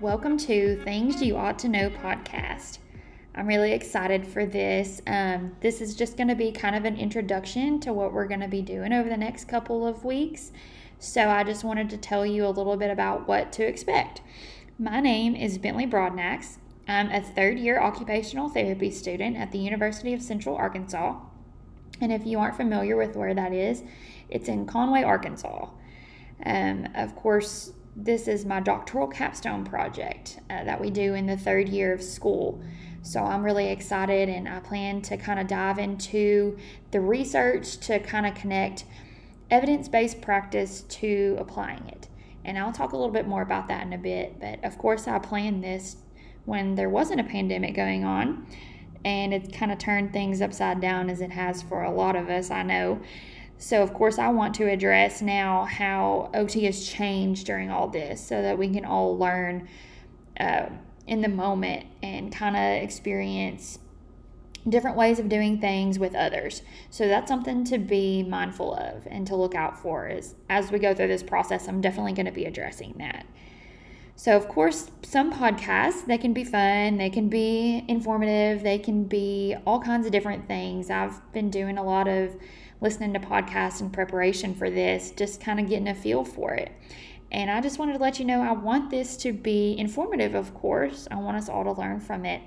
Welcome to Things You Ought to Know podcast. I'm really excited for this. Um, this is just going to be kind of an introduction to what we're going to be doing over the next couple of weeks. So, I just wanted to tell you a little bit about what to expect. My name is Bentley Broadnax. I'm a third year occupational therapy student at the University of Central Arkansas. And if you aren't familiar with where that is, it's in Conway, Arkansas. Um, of course, this is my doctoral capstone project uh, that we do in the third year of school. So I'm really excited and I plan to kind of dive into the research to kind of connect evidence based practice to applying it. And I'll talk a little bit more about that in a bit. But of course, I planned this when there wasn't a pandemic going on. And it kind of turned things upside down as it has for a lot of us, I know. So, of course, I want to address now how OT has changed during all this so that we can all learn uh, in the moment and kind of experience different ways of doing things with others. So that's something to be mindful of and to look out for as as we go through this process. I'm definitely going to be addressing that. So of course, some podcasts they can be fun, they can be informative, they can be all kinds of different things. I've been doing a lot of listening to podcasts in preparation for this, just kind of getting a feel for it. And I just wanted to let you know I want this to be informative, of course. I want us all to learn from it.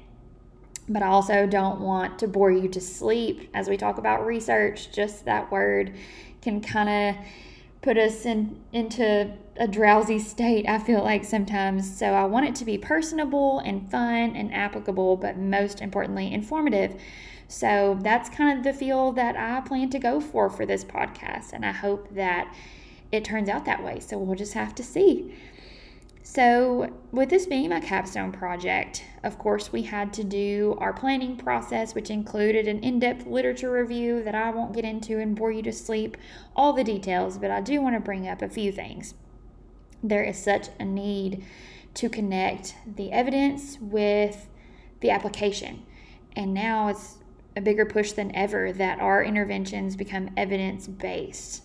But I also don't want to bore you to sleep as we talk about research. Just that word can kind of put us in into a drowsy state, I feel like sometimes. So I want it to be personable and fun and applicable, but most importantly, informative. So that's kind of the feel that I plan to go for for this podcast. And I hope that it turns out that way. So we'll just have to see. So, with this being my capstone project, of course, we had to do our planning process, which included an in depth literature review that I won't get into and bore you to sleep, all the details, but I do want to bring up a few things. There is such a need to connect the evidence with the application. And now it's a bigger push than ever that our interventions become evidence based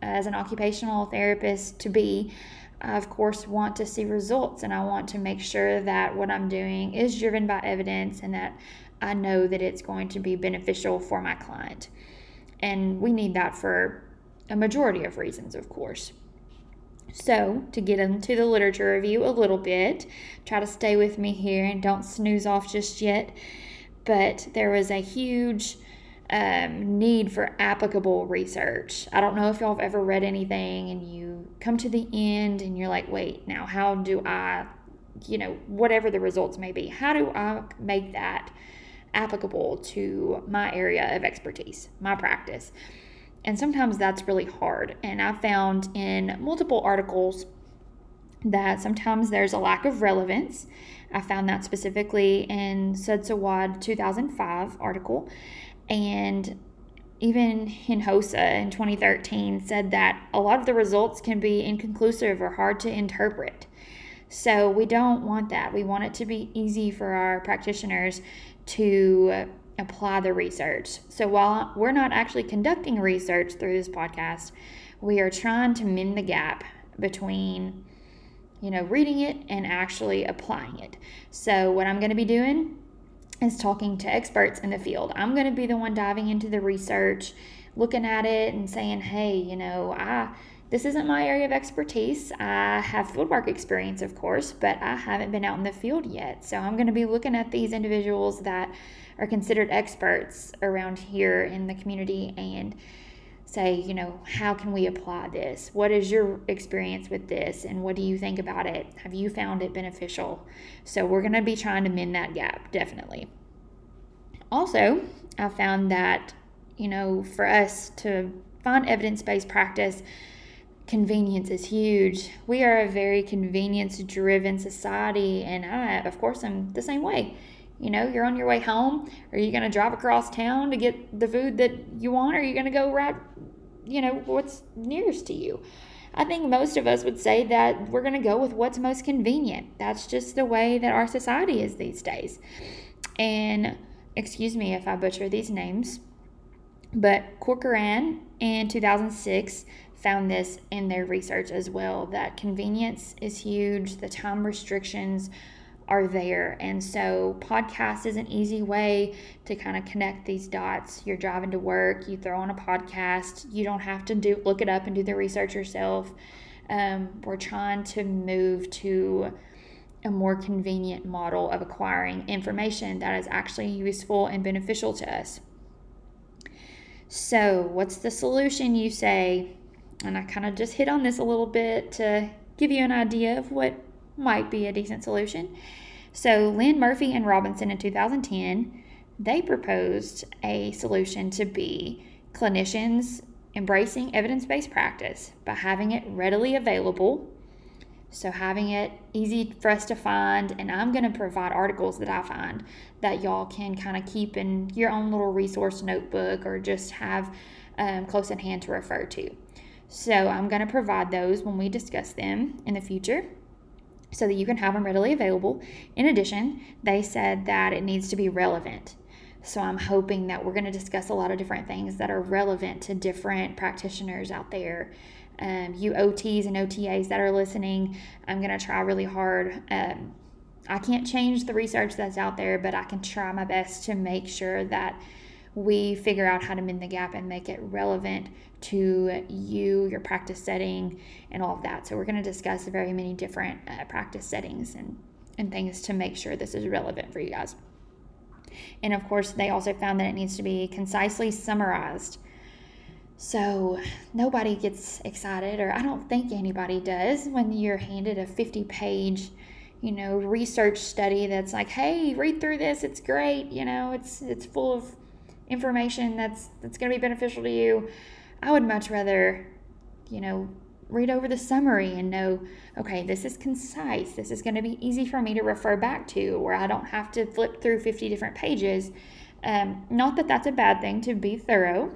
as an occupational therapist to be, I of course want to see results and I want to make sure that what I'm doing is driven by evidence and that I know that it's going to be beneficial for my client. And we need that for a majority of reasons, of course. So, to get into the literature review a little bit, try to stay with me here and don't snooze off just yet. But there was a huge um, need for applicable research. I don't know if y'all have ever read anything and you come to the end and you're like, wait, now how do I, you know, whatever the results may be, how do I make that applicable to my area of expertise, my practice? And sometimes that's really hard. And I found in multiple articles that sometimes there's a lack of relevance. I found that specifically in Sudsawad 2005 article. And even Hinojosa in 2013 said that a lot of the results can be inconclusive or hard to interpret. So we don't want that. We want it to be easy for our practitioners to apply the research. So while we're not actually conducting research through this podcast, we are trying to mend the gap between you know reading it and actually applying it. So what I'm going to be doing is talking to experts in the field. I'm going to be the one diving into the research, looking at it and saying, "Hey, you know, I this isn't my area of expertise. I have fieldwork experience, of course, but I haven't been out in the field yet. So I'm going to be looking at these individuals that are considered experts around here in the community and say, you know, how can we apply this? What is your experience with this? And what do you think about it? Have you found it beneficial? So we're going to be trying to mend that gap, definitely. Also, I found that, you know, for us to find evidence based practice, convenience is huge. We are a very convenience driven society, and I, of course, I'm the same way. You know, you're on your way home. Are you going to drive across town to get the food that you want? Or are you going to go right, you know, what's nearest to you? I think most of us would say that we're going to go with what's most convenient. That's just the way that our society is these days. And excuse me if I butcher these names, but Corcoran in 2006 found this in their research as well that convenience is huge, the time restrictions are there. And so, podcast is an easy way to kind of connect these dots. You're driving to work, you throw on a podcast, you don't have to do look it up and do the research yourself. Um, we're trying to move to a more convenient model of acquiring information that is actually useful and beneficial to us. So, what's the solution, you say? And I kind of just hit on this a little bit to give you an idea of what might be a decent solution. So, Lin Murphy and Robinson in 2010, they proposed a solution to be clinicians embracing evidence based practice by having it readily available. So, having it easy for us to find, and I'm going to provide articles that I find that y'all can kind of keep in your own little resource notebook or just have um, close at hand to refer to. So, I'm going to provide those when we discuss them in the future so that you can have them readily available. In addition, they said that it needs to be relevant. So I'm hoping that we're going to discuss a lot of different things that are relevant to different practitioners out there. Um, you OTs and OTAs that are listening, I'm going to try really hard. Um, I can't change the research that's out there, but I can try my best to make sure that we figure out how to mend the gap and make it relevant to you, your practice setting, and all of that. So, we're going to discuss very many different uh, practice settings and, and things to make sure this is relevant for you guys. And of course, they also found that it needs to be concisely summarized. So, nobody gets excited, or I don't think anybody does, when you're handed a 50 page you know research study that's like hey read through this it's great you know it's it's full of information that's that's going to be beneficial to you i would much rather you know read over the summary and know okay this is concise. This is going to be easy for me to refer back to where i don't have to flip through 50 different pages. Um, not that that's a bad thing to be thorough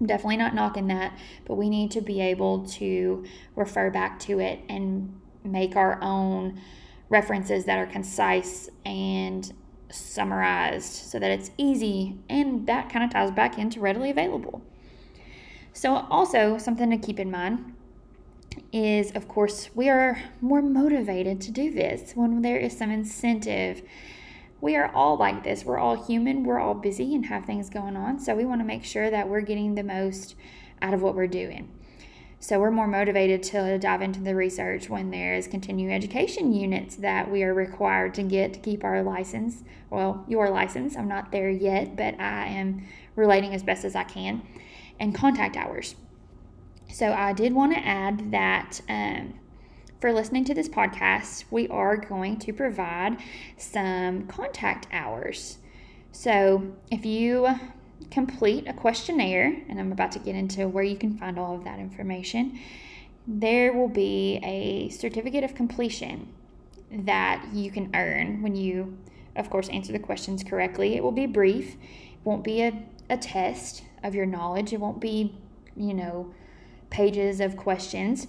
I'm definitely not knocking that but we need to be able to refer back to it and make our own references that are concise and summarized so that it's easy and that kind of ties back into readily available. So, also something to keep in mind is, of course, we are more motivated to do this when there is some incentive. We are all like this. We're all human. We're all busy and have things going on. So, we want to make sure that we're getting the most out of what we're doing. So we're more motivated to dive into the research when there's continuing education units that we are required to get to keep our license. Well, your license. I'm not there yet, but I am relating as best as I can. And contact hours. So I did want to add that um, for listening to this podcast, we are going to provide some contact hours. So if you complete a questionnaire, and I'm about to get into where you can find all of that information, there will be a certificate of completion that you can earn when you, of course, answer the questions correctly. It will be brief, it won't be a, a test of your knowledge, it won't be, you know, pages of questions.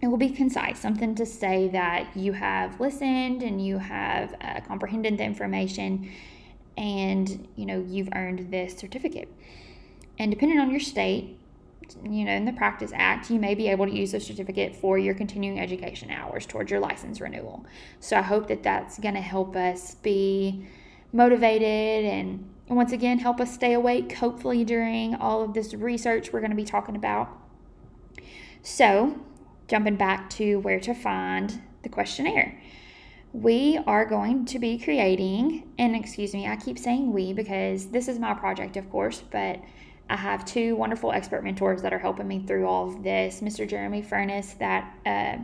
It will be concise, something to say that you have listened and you have uh, comprehended the information and you know you've earned this certificate. And depending on your state you know in the practice act you may be able to use the certificate for your continuing education hours towards your license renewal. So i hope that that's going to help us be motivated and once again help us stay awake hopefully during all of this research we're going to be talking about. So jumping back to where to find the questionnaire we are going to be creating, and excuse me, I keep saying we because this is my project, of course, but I have two wonderful expert mentors that are helping me through all of this. Mr. Jeremy Furness, that uh,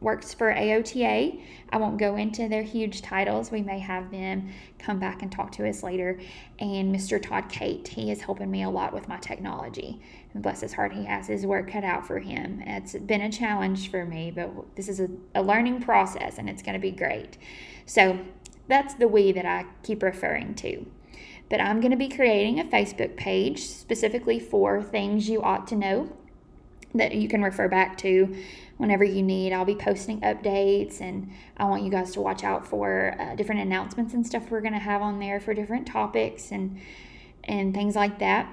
works for AOTA. I won't go into their huge titles. We may have them come back and talk to us later. And Mr. Todd Kate, he is helping me a lot with my technology. And bless his heart, he has his work cut out for him. It's been a challenge for me, but this is a, a learning process and it's going to be great. So that's the we that I keep referring to. But I'm going to be creating a Facebook page specifically for things you ought to know that you can refer back to whenever you need. I'll be posting updates, and I want you guys to watch out for uh, different announcements and stuff we're going to have on there for different topics and and things like that.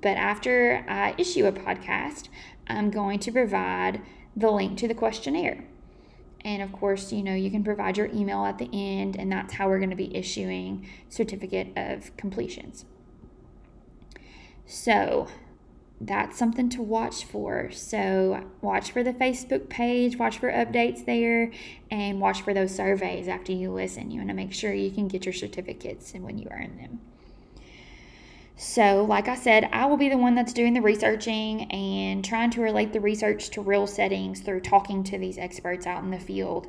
But after I issue a podcast, I'm going to provide the link to the questionnaire. And of course, you know, you can provide your email at the end, and that's how we're going to be issuing certificate of completions. So, that's something to watch for. So, watch for the Facebook page, watch for updates there, and watch for those surveys after you listen. You want to make sure you can get your certificates and when you earn them. So, like I said, I will be the one that's doing the researching and trying to relate the research to real settings through talking to these experts out in the field.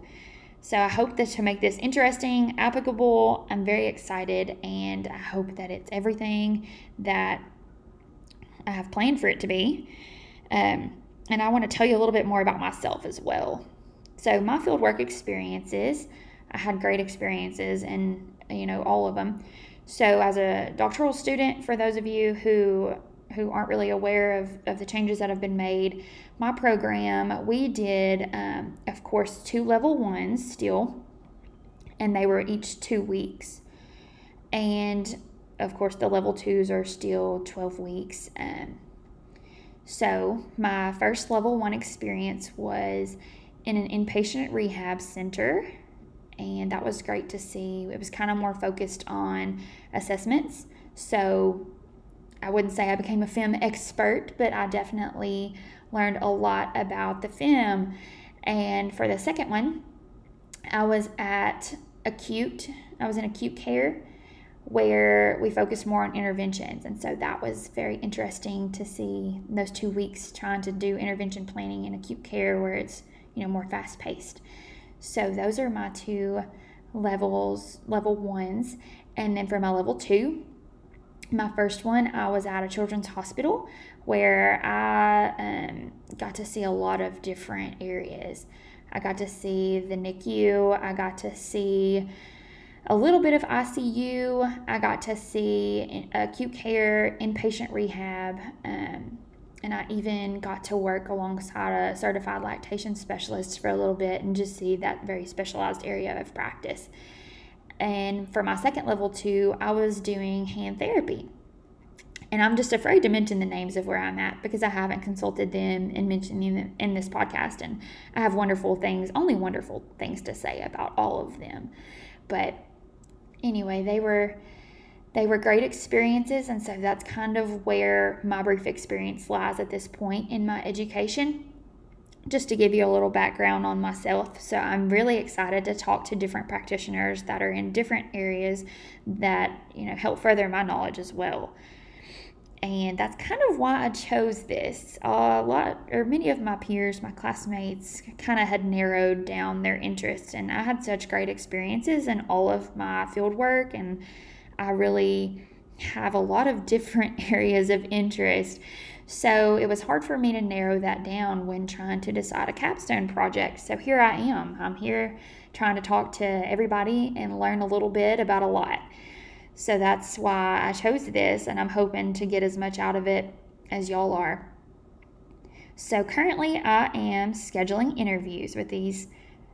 So, I hope that to make this interesting, applicable, I'm very excited and I hope that it's everything that I have planned for it to be. Um, and I want to tell you a little bit more about myself as well. So, my field work experiences, I had great experiences and, you know, all of them. So, as a doctoral student, for those of you who who aren't really aware of, of the changes that have been made, my program, we did, um, of course, two level ones still, and they were each two weeks. And of course, the level twos are still 12 weeks. Um, so, my first level one experience was in an inpatient rehab center and that was great to see. It was kind of more focused on assessments. So I wouldn't say I became a FIM expert, but I definitely learned a lot about the FIM. And for the second one, I was at acute, I was in acute care where we focused more on interventions. And so that was very interesting to see those two weeks trying to do intervention planning in acute care where it's, you know, more fast paced. So those are my two levels, level ones. And then for my level two, my first one, I was at a children's hospital where I um, got to see a lot of different areas. I got to see the NICU, I got to see a little bit of ICU, I got to see acute care, inpatient rehab. Um, and I even got to work alongside a certified lactation specialist for a little bit and just see that very specialized area of practice. And for my second level two, I was doing hand therapy. And I'm just afraid to mention the names of where I'm at because I haven't consulted them in mentioning them in this podcast. And I have wonderful things, only wonderful things to say about all of them. But anyway, they were they were great experiences, and so that's kind of where my brief experience lies at this point in my education. Just to give you a little background on myself, so I'm really excited to talk to different practitioners that are in different areas that you know help further my knowledge as well. And that's kind of why I chose this. a lot, or many of my peers, my classmates, kind of had narrowed down their interests, and I had such great experiences in all of my field work and I really have a lot of different areas of interest. So it was hard for me to narrow that down when trying to decide a capstone project. So here I am. I'm here trying to talk to everybody and learn a little bit about a lot. So that's why I chose this, and I'm hoping to get as much out of it as y'all are. So currently, I am scheduling interviews with these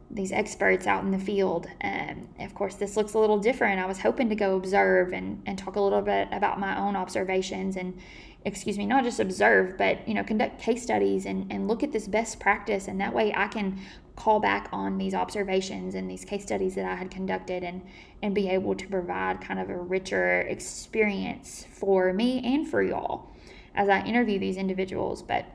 these experts out in the field. And of course, this looks a little different. I was hoping to go observe and, and talk a little bit about my own observations and, excuse me, not just observe, but, you know, conduct case studies and, and look at this best practice. And that way I can call back on these observations and these case studies that I had conducted and, and be able to provide kind of a richer experience for me and for y'all as I interview these individuals. But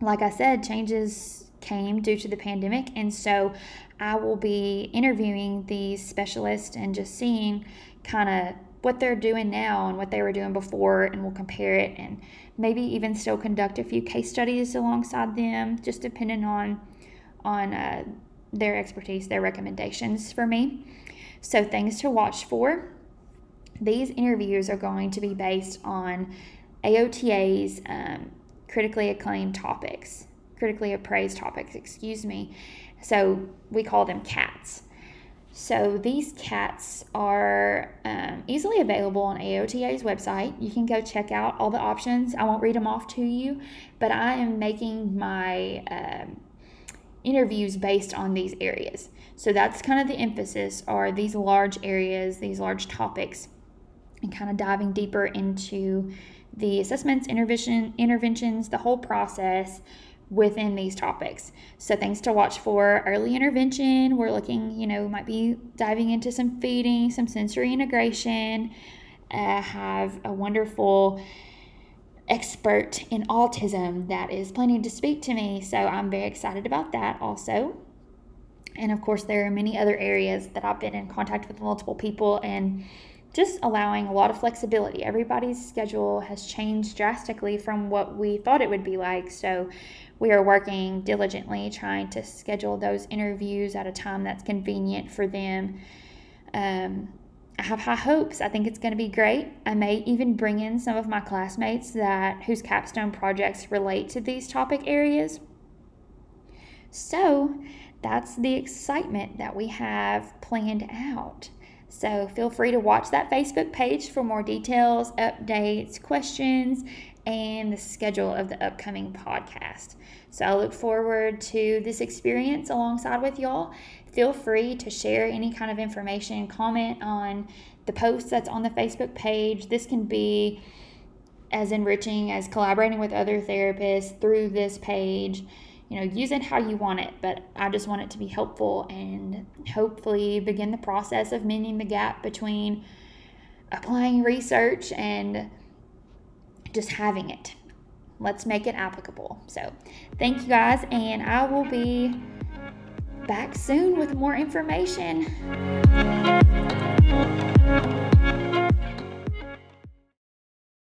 like I said, changes came due to the pandemic. And so I will be interviewing these specialists and just seeing kind of what they're doing now and what they were doing before, and we'll compare it and maybe even still conduct a few case studies alongside them, just depending on on uh, their expertise, their recommendations for me. So things to watch for. These interviews are going to be based on AOTA's um, critically acclaimed topics critically appraised topics, excuse me. So we call them CATs. So these CATs are um, easily available on AOTA's website. You can go check out all the options. I won't read them off to you, but I am making my um, interviews based on these areas. So that's kind of the emphasis are these large areas, these large topics and kind of diving deeper into the assessments, intervention, interventions, the whole process within these topics. So things to watch for early intervention. We're looking, you know, might be diving into some feeding, some sensory integration. Uh, have a wonderful expert in autism that is planning to speak to me. So I'm very excited about that also. And of course, there are many other areas that I've been in contact with multiple people and just allowing a lot of flexibility. Everybody's schedule has changed drastically from what we thought it would be like. So we are working diligently trying to schedule those interviews at a time that's convenient for them. Um, I have high hopes. I think it's going to be great. I may even bring in some of my classmates that whose capstone projects relate to these topic areas. So, that's the excitement that we have planned out. So, feel free to watch that Facebook page for more details, updates, questions, and the schedule of the upcoming podcast. So I look forward to this experience alongside with y'all. Feel free to share any kind of information, comment on the post that's on the Facebook page. This can be as enriching as collaborating with other therapists through this page. You know, use it how you want it, but I just want it to be helpful and hopefully begin the process of mending the gap between applying research and just having it. Let's make it applicable. So, thank you guys, and I will be back soon with more information.